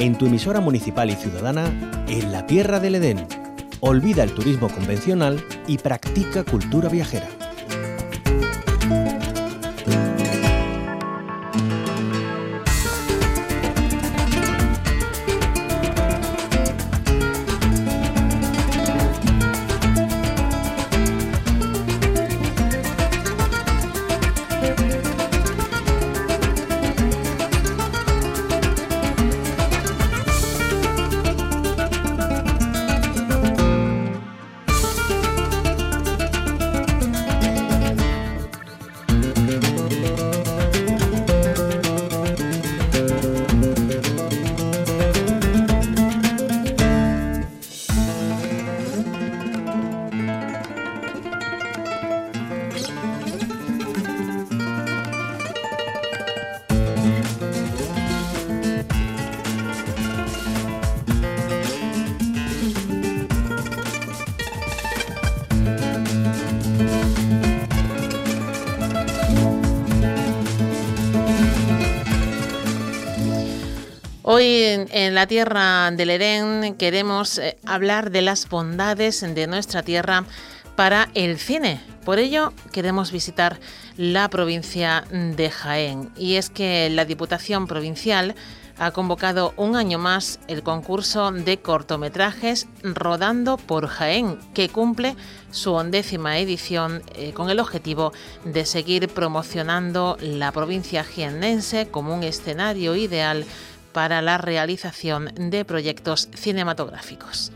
en tu emisora municipal y ciudadana, en la Tierra del Edén. Olvida el turismo convencional y practica cultura viajera. Hoy en, la tierra del Edén queremos eh, hablar de las bondades de nuestra tierra para el cine. Por ello queremos visitar la provincia de Jaén. Y es que la Diputación Provincial ha convocado un año más el concurso de cortometrajes Rodando por Jaén, que cumple su undécima edición eh, con el objetivo de seguir promocionando la provincia jiennense como un escenario ideal para la realización de proyectos cinematográficos.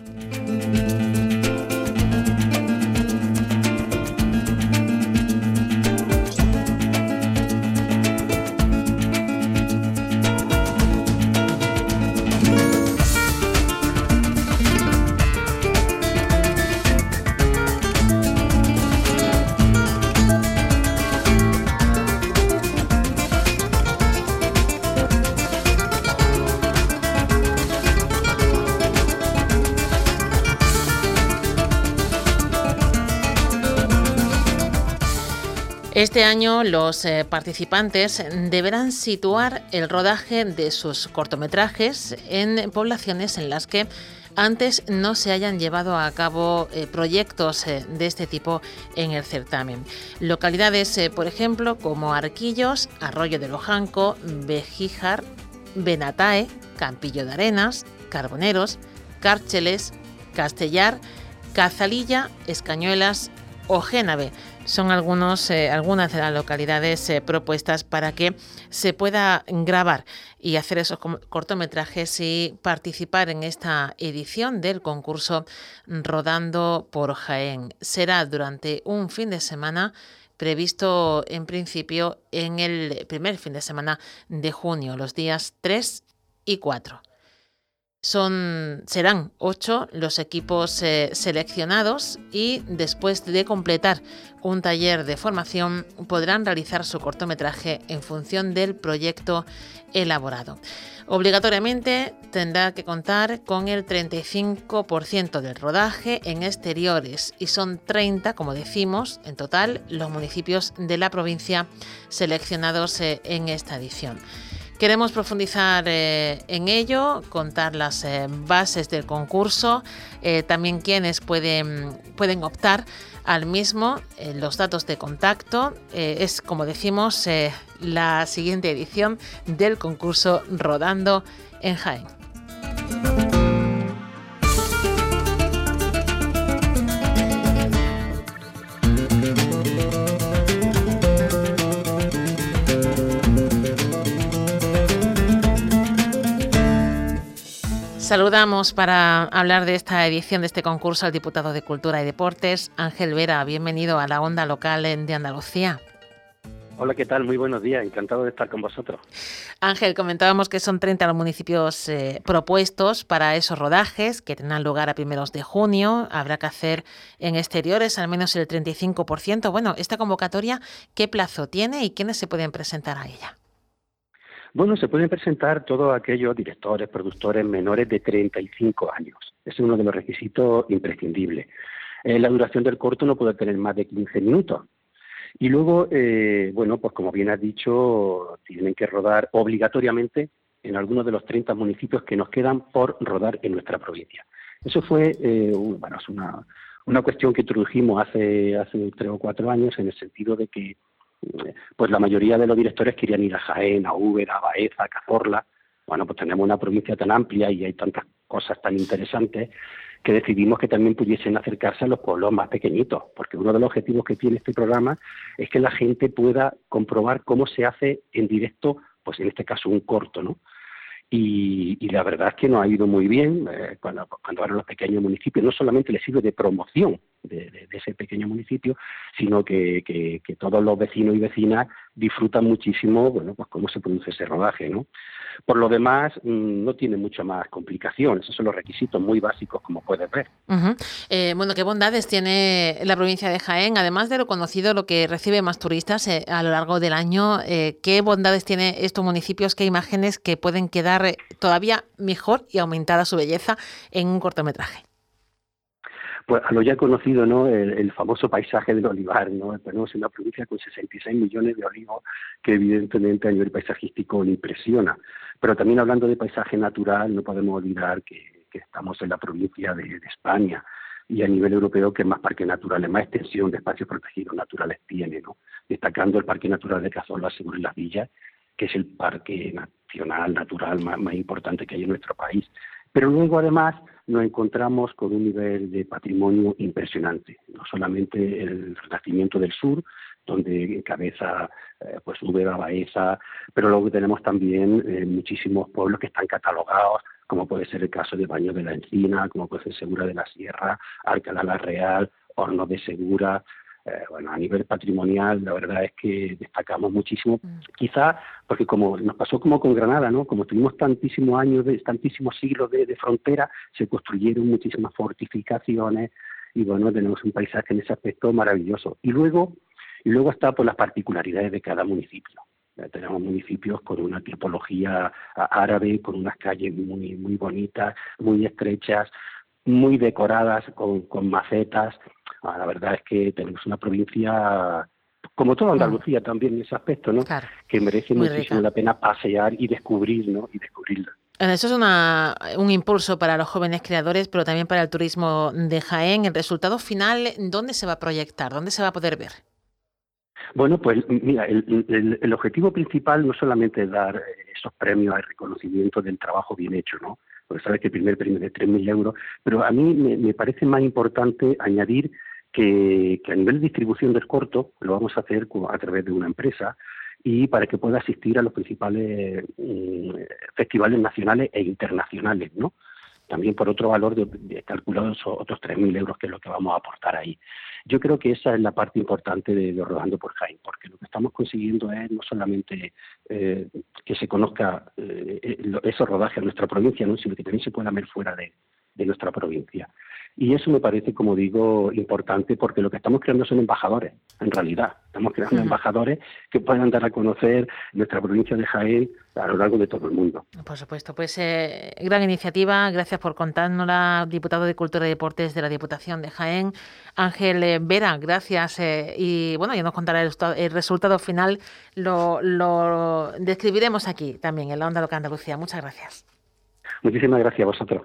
Este año los eh, participantes deberán situar el rodaje de sus cortometrajes en poblaciones en las que antes no se hayan llevado a cabo eh, proyectos eh, de este tipo en el certamen. Localidades, por ejemplo, como Arquillos, Arroyo de Lojanco, Bejíjar, Benatae, Campillo de Arenas, Carboneros, Cárcheles, Castellar, Cazalilla, Escañuelas o Génave son algunos, eh, algunas de las localidades eh, propuestas para que se pueda grabar y hacer esos cortometrajes y participar en esta edición del concurso Rodando por Jaén. Será durante un fin de semana previsto en principio en el primer fin de semana de junio, los días 3 y 4. Son, serán ocho los equipos eh, seleccionados y después de completar un taller de formación podrán realizar su cortometraje en función del proyecto elaborado. Obligatoriamente tendrá que contar con el 35% del rodaje en exteriores y son 30, como decimos, en total los municipios de la provincia seleccionados eh, en esta edición. Queremos profundizar eh, en ello, contar las eh, bases del concurso, eh, también quienes pueden, pueden optar al mismo, los datos de contacto. es, como decimos, la siguiente edición del concurso Rodando en Jaén. Saludamos para hablar de esta edición de este concurso al diputado de Cultura y Deportes, Ángel Vera. Bienvenido a la onda local de Andalucía. Hola, ¿qué tal? Muy buenos días, encantado de estar con vosotros. Ángel, comentábamos que son 30 los municipios eh, propuestos para esos rodajes que tendrán lugar a primeros de junio. Habrá que hacer en exteriores al menos el 35%. Bueno, esta convocatoria, ¿qué plazo tiene y quiénes se pueden presentar a ella? Bueno, se pueden presentar todos aquellos directores, productores menores de 35 años. Ese es uno de los requisitos imprescindibles. Eh, la duración del corto no puede tener más de 15 minutos. Y luego, eh, bueno, pues como bien has dicho, tienen que rodar obligatoriamente en algunos de los 30 municipios que nos quedan por rodar en nuestra provincia. Eso fue eh, bueno, es una, una cuestión que introdujimos hace, hace tres o cuatro años en el sentido de que pues la mayoría de los directores querían ir a Jaén, a Úbeda, a Baeza, a Cazorla. Bueno, pues tenemos una provincia tan amplia y hay tantas cosas tan interesantes que decidimos que también pudiesen acercarse a los pueblos más pequeñitos, porque uno de los objetivos que tiene este programa es que la gente pueda comprobar cómo se hace en directo, pues en este caso un corto, ¿no? Y, la verdad es que nos ha ido muy bien eh, cuando, cuando van los pequeños municipios. No solamente les sirve de promoción de, ese pequeño municipio, sino que, que, todos los vecinos y vecinas disfrutan muchísimo, bueno, pues cómo se produce ese rodaje, ¿no? Por lo demás, mm, no tiene mucha más complicación. Esos son los requisitos muy básicos, como puedes ver. Eh, bueno, ¿qué bondades tiene la provincia de Jaén? Además de lo conocido, lo que recibe más turistas eh, a lo largo del año, eh, ¿qué bondades tiene estos municipios? ¿Qué imágenes que pueden quedar todavía mejor y aumentada su belleza en un cortometraje? Pues a lo ya conocido, ¿no? El, famoso paisaje del olivar, ¿no? Tenemos una provincia con 66 millones de olivos que evidentemente a nivel paisajístico impresiona. Pero también hablando de paisaje natural, no podemos olvidar que, estamos en la provincia de, España y a nivel europeo que más parques naturales, más extensión de espacios protegidos naturales tiene, ¿no? Destacando el Parque Natural de Cazorla, Seguro y las Villas, que es el parque nacional, natural más importante que hay en nuestro país. Pero luego, además, nos encontramos con un nivel de patrimonio impresionante. No solamente el renacimiento del sur, donde cabeza eh, pues Úbeda, Baeza, pero luego tenemos también eh, muchísimos pueblos que están catalogados, como puede ser el caso de Baño de la Encina, como puede ser Segura de la Sierra, Alcalá la Real, Horno de Segura, eh, bueno, a nivel patrimonial, la verdad es que destacamos muchísimo, mm. quizá porque como nos pasó como con Granada, ¿no? Como tuvimos tantísimos años, de, tantísimos siglos de, frontera, se construyeron muchísimas fortificaciones y bueno, tenemos un paisaje en ese aspecto maravilloso. Y luego, y luego está por las particularidades de cada municipio. tenemos municipios con una tipología árabe, con unas calles muy, muy bonitas, muy estrechas, muy decoradas con, con macetas, Ah, la verdad es que tenemos una provincia como toda Andalucía también en ese aspecto, ¿no? que merece muchísimo la pena pasear y descubrir, ¿no? Y descubrirla. Eso es un impulso para los jóvenes creadores, pero también para el turismo de Jaén. El resultado final, ¿dónde se va a proyectar? ¿Dónde se va a poder ver? Bueno, pues mira, el, el objetivo principal no solamente es dar esos premios al reconocimiento del trabajo bien hecho, ¿no? Porque sabes que el primer premio es de 3.000 euros, pero a mí me parece más importante añadir que, a nivel de distribución del corto lo vamos a hacer a través de una empresa y para que pueda asistir a los principales mm, festivales nacionales e internacionales, ¿no? También por otro valor de, de calculados otros 3.000 euros, que es lo que vamos a aportar ahí. Yo creo que esa es la parte importante de, Rodando por Jaén, porque lo que estamos consiguiendo es no solamente eh, que se conozca eh, esos rodajes en nuestra provincia, ¿no? sino que también se pueda ver fuera de, de nuestra provincia. Y eso me parece, como digo, importante porque lo que estamos creando son embajadores, en realidad. Estamos creando embajadores que puedan dar a conocer nuestra provincia de Jaén a lo largo de todo el mundo. Por supuesto, pues eh, gran iniciativa. Gracias por contárnosla, diputado de Cultura y Deportes de la Diputación de Jaén. Ángel eh, Vera, gracias. Eh, y bueno, ya nos contará el, resultado final. Lo, lo describiremos aquí también en la Onda Local Andalucía. Muchas gracias. Muchísimas gracias a vosotros.